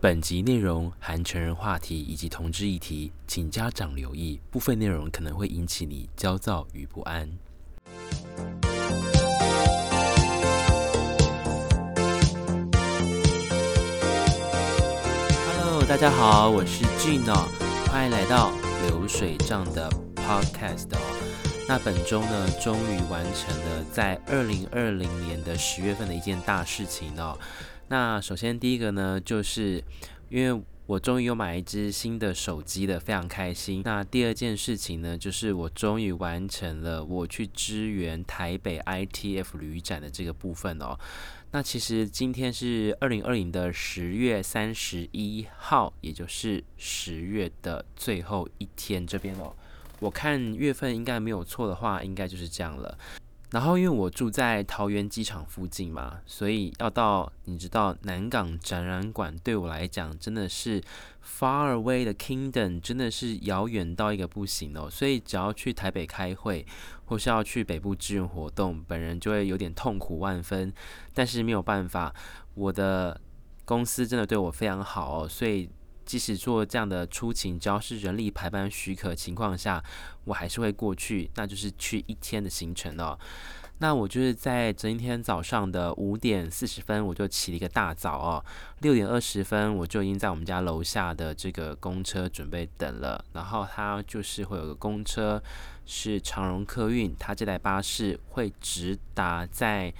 本集内容含成人话题以及同志议题，请家长留意，部分内容可能会引起你焦躁与不安。Hello，大家好，我是 Gino，欢迎来到流水账的 Podcast 哦。那本周呢，终于完成了在二零二零年的十月份的一件大事情哦。那首先第一个呢，就是因为我终于又买一支新的手机了，非常开心。那第二件事情呢，就是我终于完成了我去支援台北 ITF 旅展的这个部分哦。那其实今天是二零二零的十月三十一号，也就是十月的最后一天这边哦。我看月份应该没有错的话，应该就是这样了。然后因为我住在桃园机场附近嘛，所以要到你知道南港展览馆对我来讲真的是 far away 的 kingdom，真的是遥远到一个不行哦。所以只要去台北开会，或是要去北部支援活动，本人就会有点痛苦万分。但是没有办法，我的公司真的对我非常好哦，所以。即使做这样的出勤，只要是人力排班许可情况下，我还是会过去，那就是去一天的行程哦。那我就是在今天早上的五点四十分，我就起了一个大早哦，六点二十分我就已经在我们家楼下的这个公车准备等了。然后它就是会有个公车是长荣客运，它这台巴士会直达在。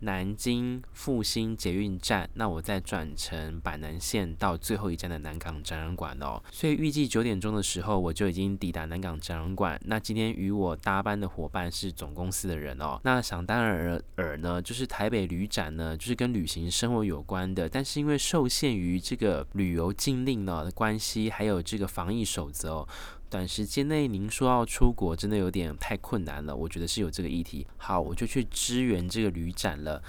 南京复兴捷运站，那我再转乘板南线到最后一站的南港展览馆哦。所以预计九点钟的时候，我就已经抵达南港展览馆。那今天与我搭班的伙伴是总公司的人哦。那想当然尔呢，就是台北旅展呢，就是跟旅行生活有关的。但是因为受限于这个旅游禁令呢的关系，还有这个防疫守则哦。短时间内您说要出国，真的有点太困难了。我觉得是有这个议题。好，我就去支援这个旅展了。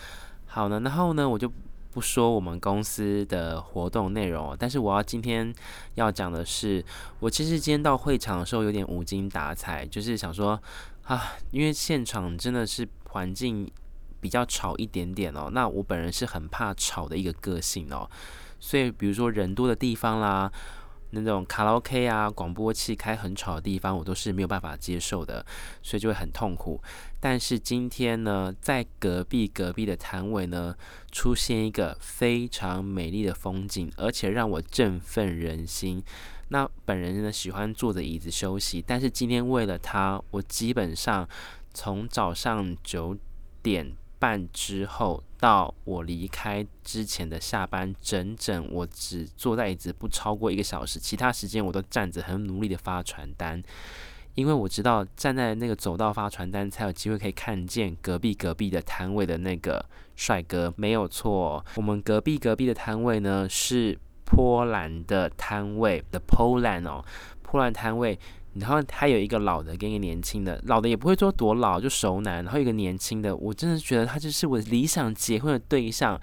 好呢，然后呢，我就不说我们公司的活动内容，但是我要今天要讲的是，我其实今天到会场的时候有点无精打采，就是想说啊，因为现场真的是环境比较吵一点点哦。那我本人是很怕吵的一个个性哦，所以比如说人多的地方啦。那种卡拉 OK 啊，广播器开很吵的地方，我都是没有办法接受的，所以就会很痛苦。但是今天呢，在隔壁隔壁的摊位呢，出现一个非常美丽的风景，而且让我振奋人心。那本人呢，喜欢坐着椅子休息，但是今天为了他，我基本上从早上九点半之后到我离开之前的下班，整整我只坐在椅子不超过一个小时，其他时间我都站着，很努力的发传单，因为我知道站在那个走道发传单才有机会可以看见隔壁隔壁的摊位的那个帅哥，没有错，我们隔壁隔壁的摊位呢是波兰的摊位的 Poland 哦，波兰摊位。然后他有一个老的跟一个年轻的，老的也不会说多老，就熟男。然后一个年轻的，我真的觉得他就是我理想结婚的对象，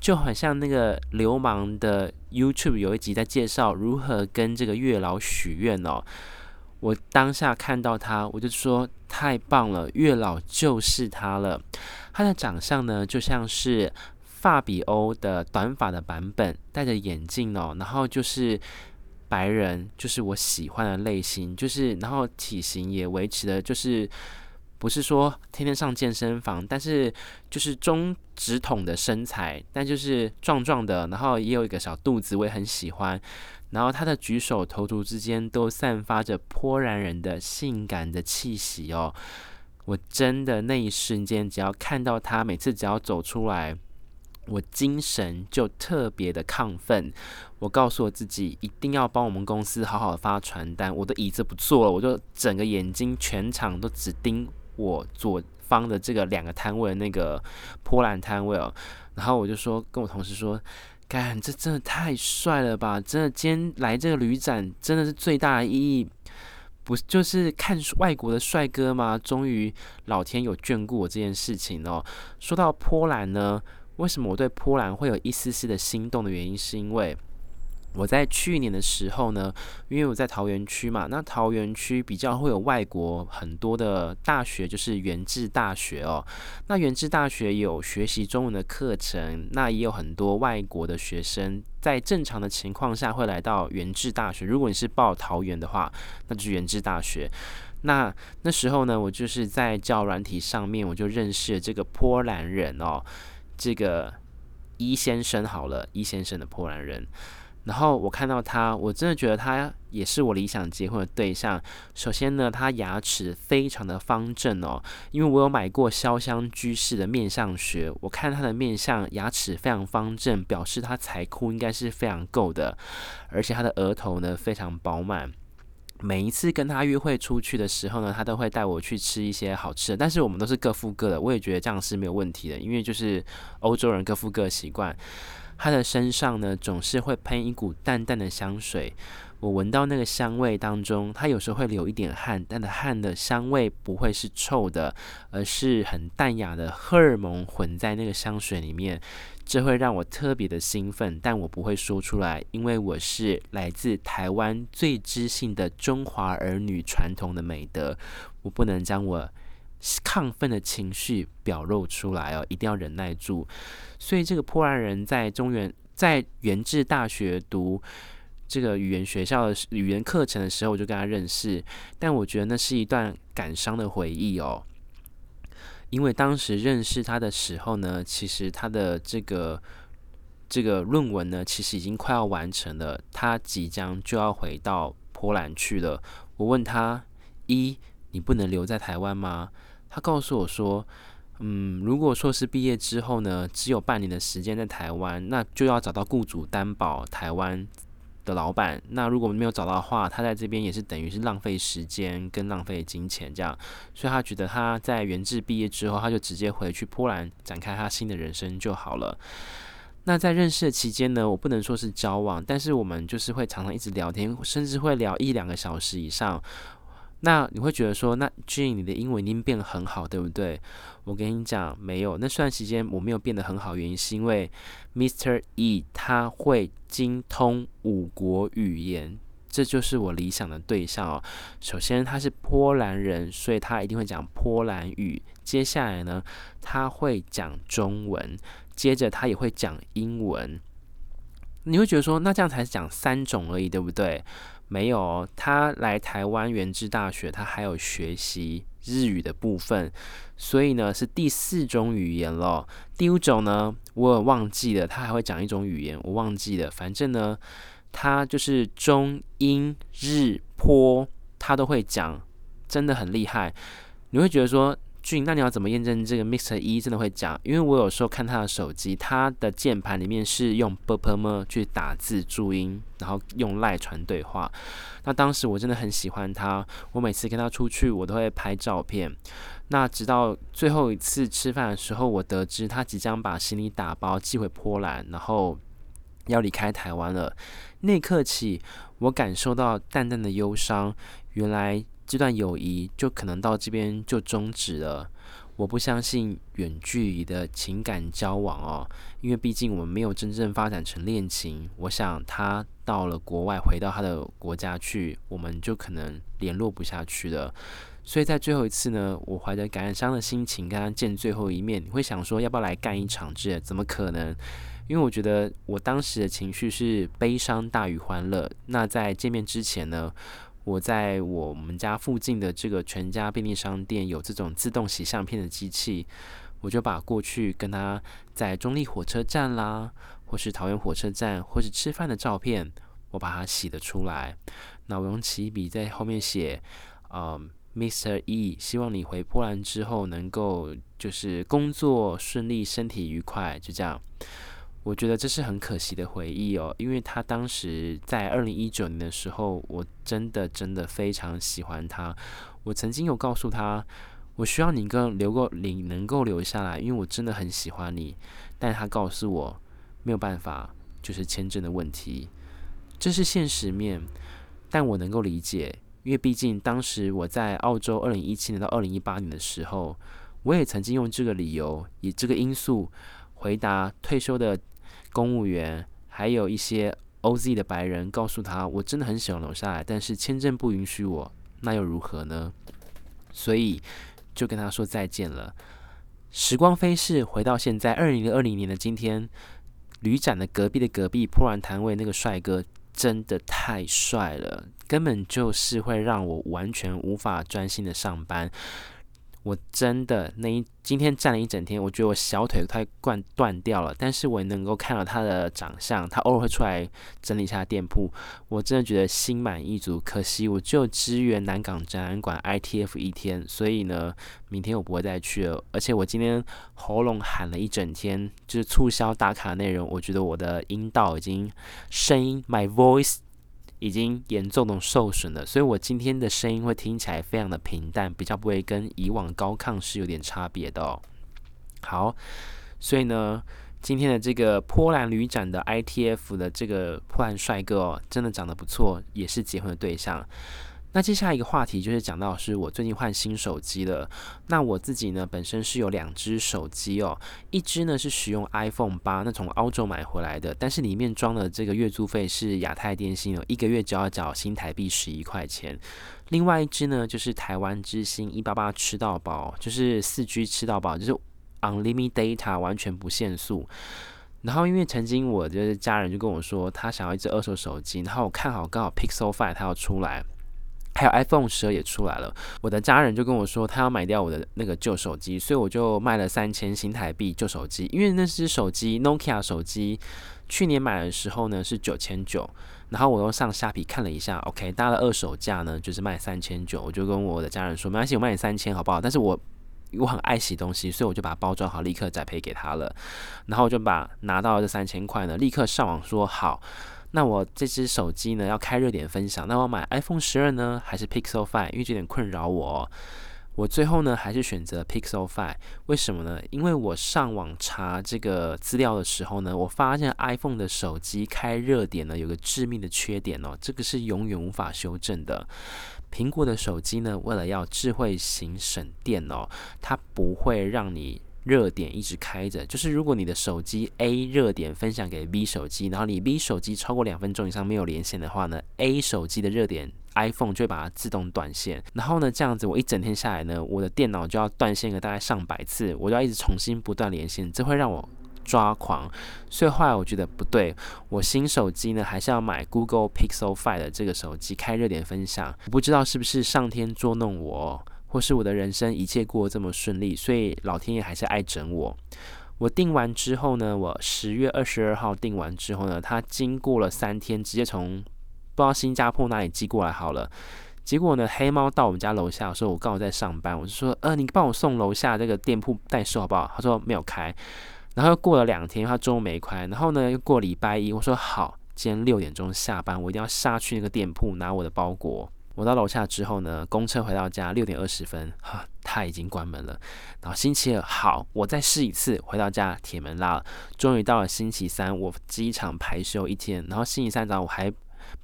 就好像那个流氓的 YouTube 有一集在介绍如何跟这个月老许愿哦。我当下看到他，我就说太棒了，月老就是他了。他的长相呢，就像是法比欧的短发的版本，戴着眼镜哦，然后就是。白人就是我喜欢的类型，就是然后体型也维持的，就是不是说天天上健身房，但是就是中直筒的身材，但就是壮壮的，然后也有一个小肚子，我也很喜欢。然后他的举手投足之间都散发着波兰人的性感的气息哦，我真的那一瞬间，只要看到他，每次只要走出来。我精神就特别的亢奋，我告诉我自己一定要帮我们公司好好的发传单。我的椅子不坐了，我就整个眼睛全场都只盯我左方的这个两个摊位的那个波兰摊位哦。然后我就说跟我同事说，干，这真的太帅了吧！真的，今天来这个旅展真的是最大的意义，不就是看外国的帅哥吗？终于老天有眷顾我这件事情哦。说到波兰呢。为什么我对波兰会有一丝丝的心动的原因，是因为我在去年的时候呢，因为我在桃园区嘛，那桃园区比较会有外国很多的大学，就是元智大学哦。那元智大学有学习中文的课程，那也有很多外国的学生在正常的情况下会来到元智大学。如果你是报桃园的话，那就是元智大学。那那时候呢，我就是在教软体上面，我就认识了这个波兰人哦，这个伊先生好了，伊先生的波兰人。然后我看到他，我真的觉得他也是我理想结婚的对象。首先呢，他牙齿非常的方正哦，因为我有买过潇湘居士的面相学，我看他的面相牙齿非常方正，表示他财库应该是非常够的，而且他的额头呢非常饱满。每一次跟他约会出去的时候呢，他都会带我去吃一些好吃的，但是我们都是各付各的，我也觉得这样是没有问题的，因为就是欧洲人各付各的习惯。他的身上呢，总是会喷一股淡淡的香水。我闻到那个香味当中，他有时候会流一点汗，但的汗的香味不会是臭的，而是很淡雅的荷尔蒙混在那个香水里面。这会让我特别的兴奋，但我不会说出来，因为我是来自台湾最知性的中华儿女传统的美德，我不能将我。亢奋的情绪表露出来哦，一定要忍耐住。所以这个波兰人在中原在原治大学读这个语言学校的语言课程的时候，我就跟他认识。但我觉得那是一段感伤的回忆哦，因为当时认识他的时候呢，其实他的这个这个论文呢，其实已经快要完成了，他即将就要回到波兰去了。我问他：一，你不能留在台湾吗？他告诉我说：“嗯，如果硕士毕业之后呢，只有半年的时间在台湾，那就要找到雇主担保台湾的老板。那如果没有找到的话，他在这边也是等于是浪费时间跟浪费金钱这样。所以他觉得他在元志毕业之后，他就直接回去波兰展开他新的人生就好了。那在认识的期间呢，我不能说是交往，但是我们就是会常常一直聊天，甚至会聊一两个小时以上。”那你会觉得说，那 Gene 你的英文已经变得很好，对不对？我跟你讲，没有。那段时间我没有变得很好，原因是因为 Mr. E 他会精通五国语言，这就是我理想的对象哦。首先他是波兰人，所以他一定会讲波兰语。接下来呢，他会讲中文，接着他也会讲英文。你会觉得说，那这样才讲三种而已，对不对？没有，他来台湾元智大学，他还有学习日语的部分，所以呢是第四种语言了。第五种呢，我忘记了，他还会讲一种语言，我忘记了。反正呢，他就是中英日坡，他都会讲，真的很厉害。你会觉得说，俊，那你要怎么验证这个 Mr. 一、真的会讲？因为我有时候看他的手机，他的键盘里面是用 b u p e r m 去打字注音，然后用赖传对话。那当时我真的很喜欢他，我每次跟他出去，我都会拍照片。那直到最后一次吃饭的时候，我得知他即将把行李打包寄回波兰，然后要离开台湾了。那刻起，我感受到淡淡的忧伤。原来这段友谊就可能到这边就终止了。我不相信远距离的情感交往哦，因为毕竟我们没有真正发展成恋情。我想他到了国外，回到他的国家去，我们就可能联络不下去了。所以在最后一次呢，我怀着感伤的心情跟他见最后一面。你会想说，要不要来干一场之？怎么可能？因为我觉得我当时的情绪是悲伤大于欢乐。那在见面之前呢，我在我们家附近的这个全家便利商店有这种自动洗相片的机器，我就把过去跟他在中立火车站啦，或是桃园火车站，或是吃饭的照片，我把它洗了出来。那我用起笔在后面写，呃，Mr. E，希望你回波兰之后能够就是工作顺利，身体愉快，就这样。我觉得这是很可惜的回忆哦，因为他当时在二零一九年的时候，我真的真的非常喜欢他。我曾经有告诉他，我需要你跟留够，你能够留下来，因为我真的很喜欢你。但他告诉我没有办法，就是签证的问题，这是现实面。但我能够理解，因为毕竟当时我在澳洲二零一七年到二零一八年的时候，我也曾经用这个理由，以这个因素回答退休的。公务员还有一些 OZ 的白人，告诉他我真的很喜欢留下来，但是签证不允许我，那又如何呢？所以就跟他说再见了。时光飞逝，回到现在二零二零年的今天，旅展的隔壁的隔壁波兰摊位那个帅哥真的太帅了，根本就是会让我完全无法专心的上班。我真的那一今天站了一整天，我觉得我小腿快断断掉了。但是我也能够看到他的长相，他偶尔会出来整理一下店铺，我真的觉得心满意足。可惜我就支援南港展览馆 ITF 一天，所以呢，明天我不会再去了。而且我今天喉咙喊了一整天，就是促销打卡内容，我觉得我的阴道已经声音 my voice。已经严重的受损了，所以我今天的声音会听起来非常的平淡，比较不会跟以往高亢是有点差别的哦。好，所以呢，今天的这个波兰旅展的 ITF 的这个波兰帅哥哦，真的长得不错，也是结婚的对象。那接下来一个话题就是讲到是我最近换新手机了。那我自己呢，本身是有两只手机哦，一只呢是使用 iPhone 八，那从澳洲买回来的，但是里面装的这个月租费是亚太电信哦，一个月只要缴新台币十一块钱。另外一只呢就是台湾之星一八八吃到饱，就是四 G 吃到饱，就是 Unlimited Data 完全不限速。然后因为曾经我就是家人就跟我说，他想要一只二手手机，然后我看好刚好 Pixel Five 它要出来。还有 iPhone 十二也出来了，我的家人就跟我说他要买掉我的那个旧手机，所以我就卖了三千新台币旧手机，因为那只手机 Nokia 手机去年买的时候呢是九千九，然后我又上虾皮看了一下，OK，搭了二手价呢就是卖三千九，我就跟我的家人说没关系，我卖你三千好不好？但是我我很爱惜东西，所以我就把它包装好，立刻再赔给他了，然后我就把拿到这三千块呢，立刻上网说好。那我这只手机呢，要开热点分享，那我买 iPhone 十二呢，还是 Pixel Five？因为这点困扰我，我最后呢还是选择 Pixel Five。为什么呢？因为我上网查这个资料的时候呢，我发现 iPhone 的手机开热点呢有个致命的缺点哦，这个是永远无法修正的。苹果的手机呢，为了要智慧型省电哦，它不会让你。热点一直开着，就是如果你的手机 A 热点分享给 B 手机，然后你 B 手机超过两分钟以上没有连线的话呢，A 手机的热点 iPhone 就会把它自动断线。然后呢，这样子我一整天下来呢，我的电脑就要断线个大概上百次，我就要一直重新不断连线，这会让我抓狂。所以后来我觉得不对，我新手机呢还是要买 Google Pixel Five 的这个手机开热点分享。我不知道是不是上天捉弄我。或是我的人生一切过得这么顺利，所以老天爷还是爱整我。我订完之后呢，我十月二十二号订完之后呢，他经过了三天，直接从不知道新加坡哪里寄过来好了。结果呢，黑猫到我们家楼下的时候，我刚好在上班，我就说：“呃，你帮我送楼下这个店铺代收好不好？”他说没有开。然后又过了两天，他中午没开。然后呢，又过礼拜一，我说好，今天六点钟下班，我一定要杀去那个店铺拿我的包裹。我到楼下之后呢，公车回到家六点二十分，哈，他已经关门了。然后星期二好，我再试一次，回到家铁门拉了。终于到了星期三，我机场排休一天。然后星期三早上我还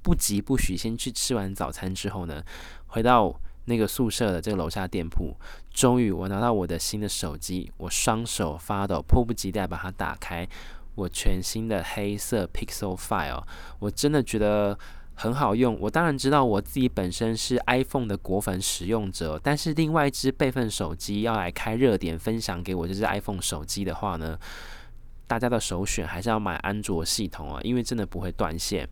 不急不徐，先去吃完早餐之后呢，回到那个宿舍的这个楼下店铺。终于我拿到我的新的手机，我双手发抖，迫不及待把它打开。我全新的黑色 Pixel 5哦，我真的觉得。很好用，我当然知道我自己本身是 iPhone 的果粉使用者，但是另外一只备份手机要来开热点分享给我这只 iPhone 手机的话呢，大家的首选还是要买安卓系统啊，因为真的不会断线。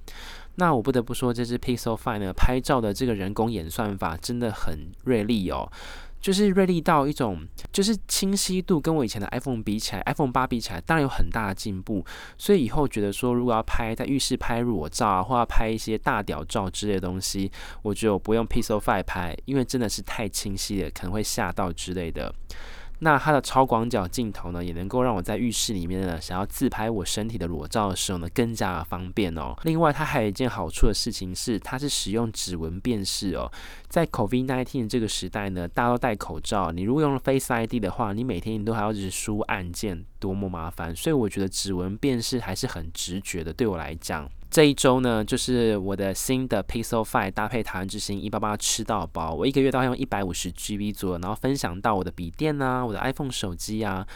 那我不得不说，这只 Pixel Fine 呢，拍照的这个人工演算法真的很锐利哦。就是锐利到一种，就是清晰度跟我以前的 iPhone 比起来，iPhone 八比起来，当然有很大的进步。所以以后觉得说，如果要拍在浴室拍裸照啊，或要拍一些大屌照之类的东西，我就不用 Pixel 5拍，因为真的是太清晰了，可能会吓到之类的。那它的超广角镜头呢，也能够让我在浴室里面呢，想要自拍我身体的裸照的时候呢，更加的方便哦。另外，它还有一件好处的事情是，它是使用指纹辨识哦。在 COVID-19 这个时代呢，大家都戴口罩，你如果用了 Face ID 的话，你每天你都还要去输按键，多么麻烦。所以我觉得指纹辨识还是很直觉的，对我来讲。这一周呢，就是我的新的 Pixel 5搭配台湾之星一八八吃到饱，我一个月都要用一百五十 GB 左右，然后分享到我的笔电啊，我的 iPhone 手机啊，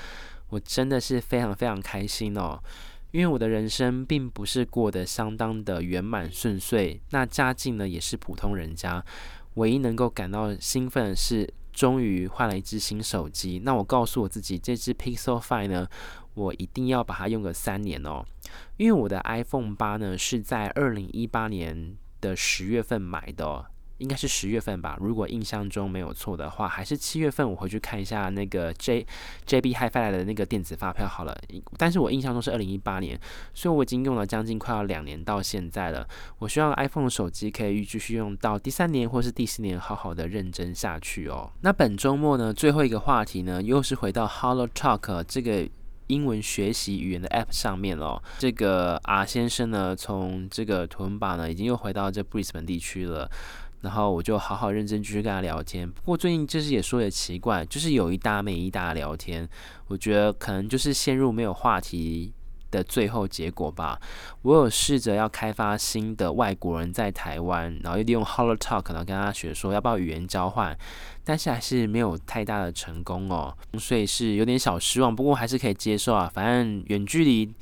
我真的是非常非常开心哦。因为我的人生并不是过得相当的圆满顺遂，那家境呢也是普通人家，唯一能够感到兴奋的是，终于换了一只新手机。那我告诉我自己，这只 Pixel Five 呢，我一定要把它用个三年哦，因为我的 iPhone 八呢是在二零一八年的十月份买的。应该是十月份吧，如果印象中没有错的话，还是七月份。我回去看一下那个 J JB Hi-Fi 的那个电子发票好了。但是我印象中是二零一八年，所以我已经用了将近快要两年到现在了。我希望 iPhone 手机可以继续用到第三年或是第四年，好好的认真下去哦。那本周末呢，最后一个话题呢，又是回到 Hello Talk 这个英文学习语言的 App 上面了。这个 R 先生呢，从这个图文巴呢，已经又回到这 Brisbane 地区了。然后我就好好认真继续跟他聊天。不过最近就是也说也奇怪，就是有一搭没一搭聊天。我觉得可能就是陷入没有话题的最后结果吧。我有试着要开发新的外国人在台湾，然后利用 Hello Talk 可能跟他学说要不要语言交换，但是还是没有太大的成功哦，所以是有点小失望。不过还是可以接受啊，反正远距离。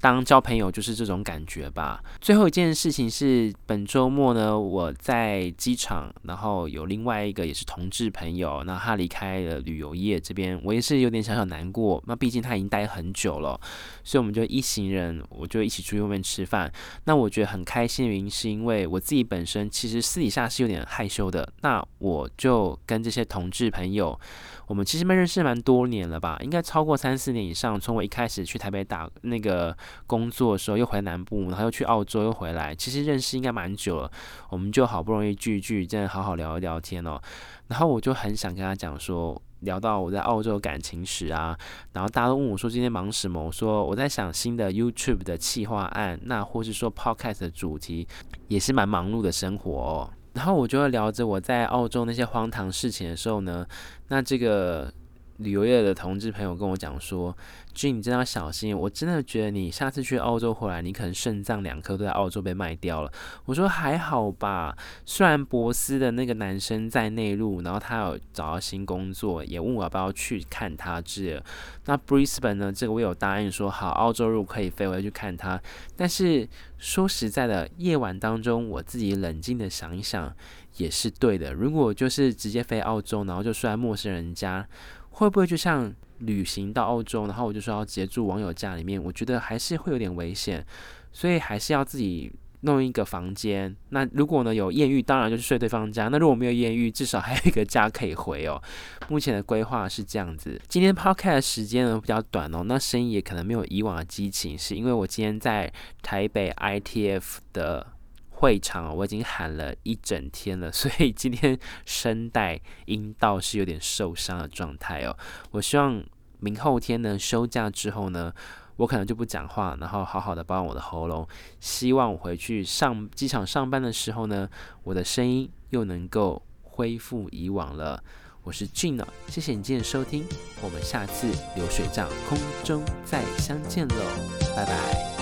当交朋友就是这种感觉吧。最后一件事情是，本周末呢，我在机场，然后有另外一个也是同志朋友，那他离开了旅游业这边，我也是有点小小难过。那毕竟他已经待很久了，所以我们就一行人，我就一起出去外面吃饭。那我觉得很开心的原因是因为我自己本身其实私底下是有点害羞的，那我就跟这些同志朋友。我们其实们认识蛮多年了吧，应该超过三四年以上。从我一开始去台北打那个工作的时候，又回南部，然后又去澳洲，又回来，其实认识应该蛮久了。我们就好不容易聚一聚，真的好好聊一聊天哦。然后我就很想跟他讲说，聊到我在澳洲的感情史啊，然后大家都问我说今天忙什么？我说我在想新的 YouTube 的企划案，那或是说 Podcast 的主题，也是蛮忙碌的生活哦。然后我就会聊着我在澳洲那些荒唐事情的时候呢，那这个旅游业的同志朋友跟我讲说。君你真的要小心！我真的觉得你下次去澳洲回来，你可能肾脏两颗都在澳洲被卖掉了。我说还好吧，虽然博斯的那个男生在内陆，然后他有找到新工作，也问我要不要去看他之类的。那 Brisbane 呢？这个我有答应说好，澳洲如果可以飞，我要去看他。但是说实在的，夜晚当中我自己冷静的想一想，也是对的。如果就是直接飞澳洲，然后就睡在陌生人家，会不会就像？旅行到澳洲，然后我就说要直接住网友家里面，我觉得还是会有点危险，所以还是要自己弄一个房间。那如果呢有艳遇，当然就是睡对方家；那如果没有艳遇，至少还有一个家可以回哦。目前的规划是这样子。今天 podcast 时间呢比较短哦，那声音也可能没有以往的激情，是因为我今天在台北 ITF 的。会场我已经喊了一整天了，所以今天声带阴道是有点受伤的状态哦。我希望明后天呢休假之后呢，我可能就不讲话，然后好好的保养我的喉咙。希望我回去上机场上班的时候呢，我的声音又能够恢复以往了。我是 Gene，谢谢你今天收听，我们下次流水账空中再相见喽，拜拜。